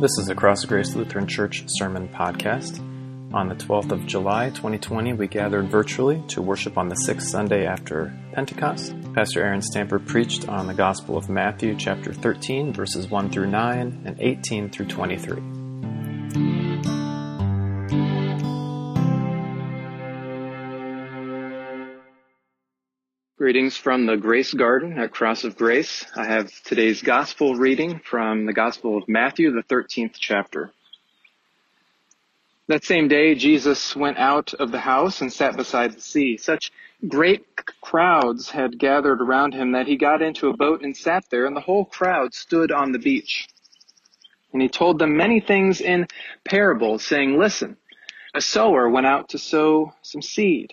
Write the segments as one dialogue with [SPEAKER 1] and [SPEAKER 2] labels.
[SPEAKER 1] This is a Cross Grace Lutheran Church Sermon Podcast. On the 12th of July, 2020, we gathered virtually to worship on the sixth Sunday after Pentecost. Pastor Aaron Stamper preached on the Gospel of Matthew, chapter 13, verses 1 through 9 and 18 through 23. Greetings from the Grace Garden at Cross of Grace. I have today's gospel reading from the Gospel of Matthew, the 13th chapter. That same day, Jesus went out of the house and sat beside the sea. Such great crowds had gathered around him that he got into a boat and sat there, and the whole crowd stood on the beach. And he told them many things in parables, saying, Listen, a sower went out to sow some seed.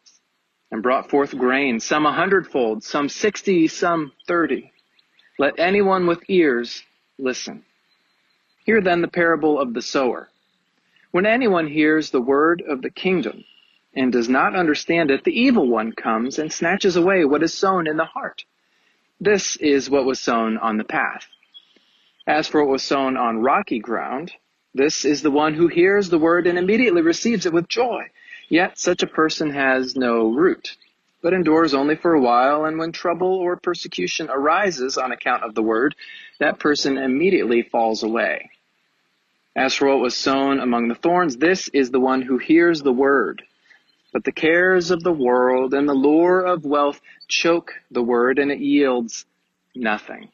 [SPEAKER 1] and brought forth grain, some a hundredfold, some sixty, some thirty. Let anyone with ears listen. Hear then the parable of the sower. When anyone hears the word of the kingdom and does not understand it, the evil one comes and snatches away what is sown in the heart. This is what was sown on the path. As for what was sown on rocky ground, this is the one who hears the word and immediately receives it with joy. Yet such a person has no root, but endures only for a while, and when trouble or persecution arises on account of the word, that person immediately falls away. As for what was sown among the thorns, this is the one who hears the word. But the cares of the world and the lure of wealth choke the word, and it yields nothing.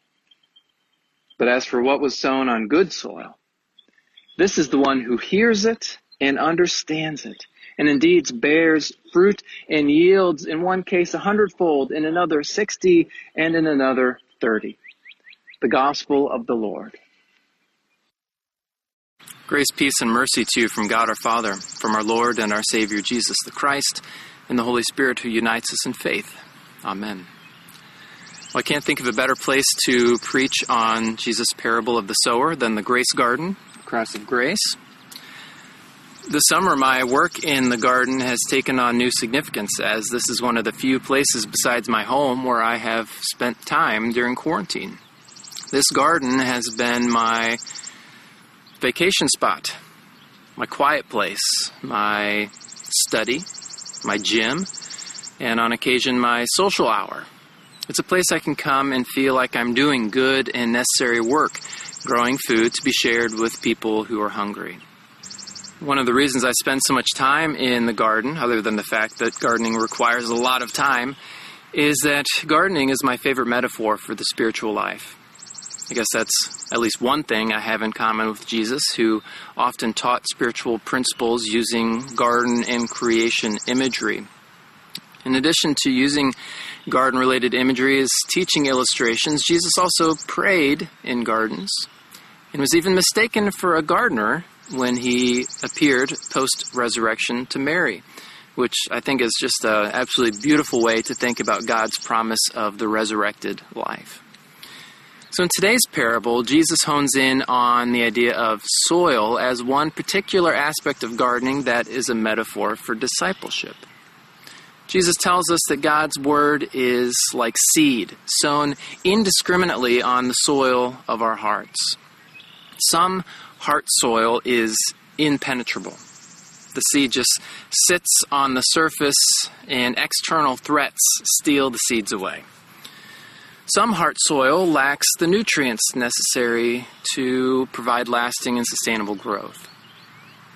[SPEAKER 1] But as for what was sown on good soil, this is the one who hears it and understands it and indeed bears fruit and yields in one case a hundredfold, in another sixty, and in another thirty. The gospel of the Lord.
[SPEAKER 2] Grace, peace, and mercy to you from God our Father, from our Lord and our Savior Jesus the Christ, and the Holy Spirit who unites us in faith. Amen. Well, I can't think of a better place to preach on Jesus' parable of the sower than the Grace Garden, Cross of Grace. This summer, my work in the garden has taken on new significance as this is one of the few places besides my home where I have spent time during quarantine. This garden has been my vacation spot, my quiet place, my study, my gym, and on occasion my social hour. It's a place I can come and feel like I'm doing good and necessary work, growing food to be shared with people who are hungry. One of the reasons I spend so much time in the garden, other than the fact that gardening requires a lot of time, is that gardening is my favorite metaphor for the spiritual life. I guess that's at least one thing I have in common with Jesus, who often taught spiritual principles using garden and creation imagery. In addition to using garden related imagery as teaching illustrations, Jesus also prayed in gardens and was even mistaken for a gardener when he appeared post resurrection to Mary, which I think is just an absolutely beautiful way to think about God's promise of the resurrected life. So, in today's parable, Jesus hones in on the idea of soil as one particular aspect of gardening that is a metaphor for discipleship. Jesus tells us that God's word is like seed sown indiscriminately on the soil of our hearts. Some heart soil is impenetrable. The seed just sits on the surface, and external threats steal the seeds away. Some heart soil lacks the nutrients necessary to provide lasting and sustainable growth.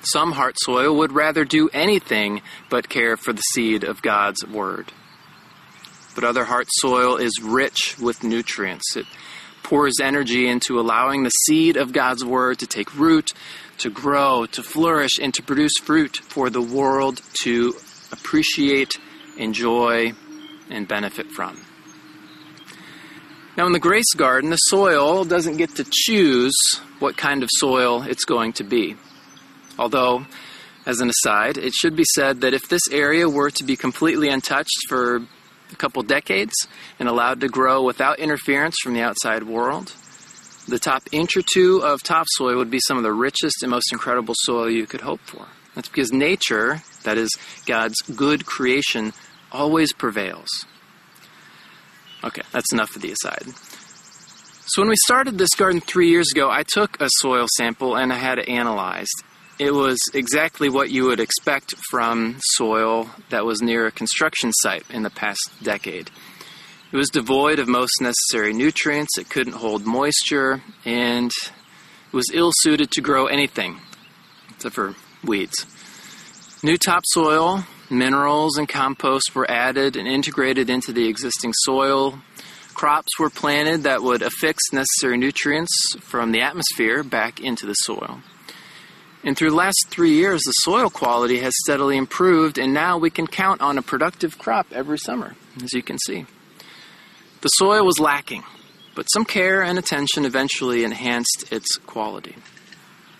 [SPEAKER 2] Some heart soil would rather do anything but care for the seed of God's Word. But other heart soil is rich with nutrients. It pours energy into allowing the seed of God's Word to take root, to grow, to flourish, and to produce fruit for the world to appreciate, enjoy, and benefit from. Now, in the Grace Garden, the soil doesn't get to choose what kind of soil it's going to be. Although As an aside, it should be said that if this area were to be completely untouched for a couple decades and allowed to grow without interference from the outside world, the top inch or two of topsoil would be some of the richest and most incredible soil you could hope for. That's because nature, that is, God's good creation, always prevails. Okay, that's enough of the aside. So, when we started this garden three years ago, I took a soil sample and I had it analyzed. It was exactly what you would expect from soil that was near a construction site in the past decade. It was devoid of most necessary nutrients, it couldn't hold moisture, and it was ill suited to grow anything except for weeds. New topsoil, minerals, and compost were added and integrated into the existing soil. Crops were planted that would affix necessary nutrients from the atmosphere back into the soil. And through the last three years, the soil quality has steadily improved, and now we can count on a productive crop every summer, as you can see. The soil was lacking, but some care and attention eventually enhanced its quality.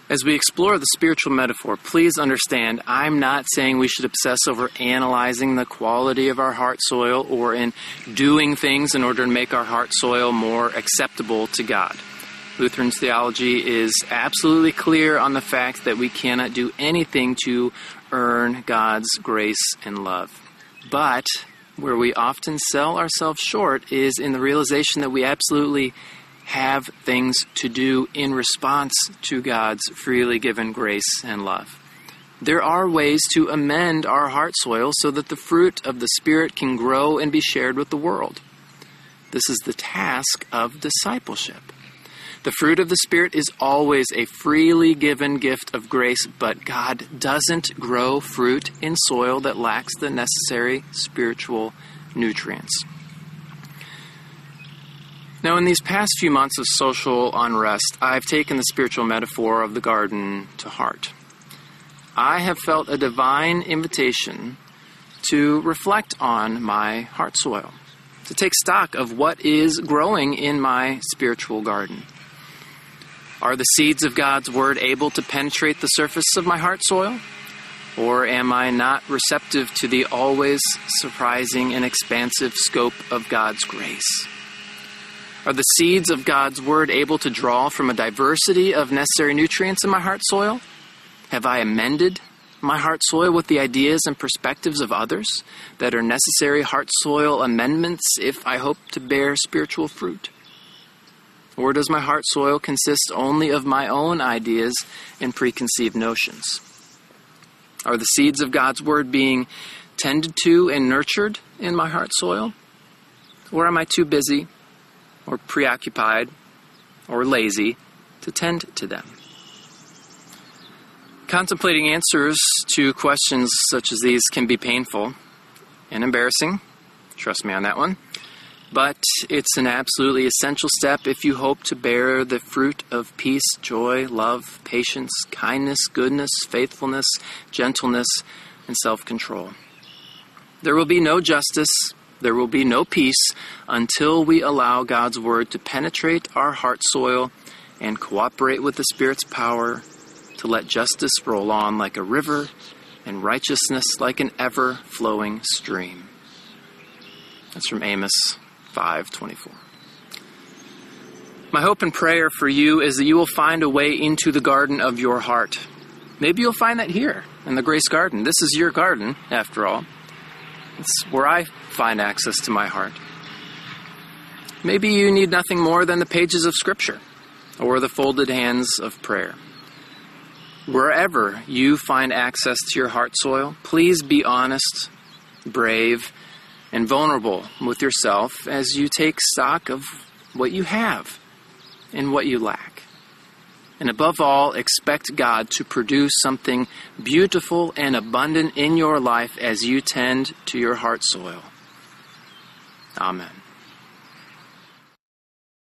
[SPEAKER 2] As we explore the spiritual metaphor, please understand I'm not saying we should obsess over analyzing the quality of our heart soil or in doing things in order to make our heart soil more acceptable to God. Lutheran theology is absolutely clear on the fact that we cannot do anything to earn God's grace and love. But where we often sell ourselves short is in the realization that we absolutely have things to do in response to God's freely given grace and love. There are ways to amend our heart soil so that the fruit of the Spirit can grow and be shared with the world. This is the task of discipleship. The fruit of the Spirit is always a freely given gift of grace, but God doesn't grow fruit in soil that lacks the necessary spiritual nutrients. Now, in these past few months of social unrest, I've taken the spiritual metaphor of the garden to heart. I have felt a divine invitation to reflect on my heart soil, to take stock of what is growing in my spiritual garden. Are the seeds of God's Word able to penetrate the surface of my heart soil? Or am I not receptive to the always surprising and expansive scope of God's grace? Are the seeds of God's Word able to draw from a diversity of necessary nutrients in my heart soil? Have I amended my heart soil with the ideas and perspectives of others that are necessary heart soil amendments if I hope to bear spiritual fruit? Or does my heart soil consist only of my own ideas and preconceived notions? Are the seeds of God's Word being tended to and nurtured in my heart soil? Or am I too busy, or preoccupied, or lazy to tend to them? Contemplating answers to questions such as these can be painful and embarrassing. Trust me on that one but it's an absolutely essential step if you hope to bear the fruit of peace, joy, love, patience, kindness, goodness, faithfulness, gentleness, and self control. There will be no justice, there will be no peace until we allow God's Word to penetrate our heart soil and cooperate with the Spirit's power to let justice roll on like a river and righteousness like an ever flowing stream. That's from Amos 5:24. My hope and prayer for you is that you will find a way into the garden of your heart. Maybe you'll find that here in the Grace Garden. This is your garden, after all. It's where I find access to my heart. Maybe you need nothing more than the pages of Scripture or the folded hands of prayer. Wherever you find access to your heart soil, please be honest, brave, and vulnerable with yourself as you take stock of what you have and what you lack. And above all, expect God to produce something beautiful and abundant in your life as you tend to your heart soil. Amen.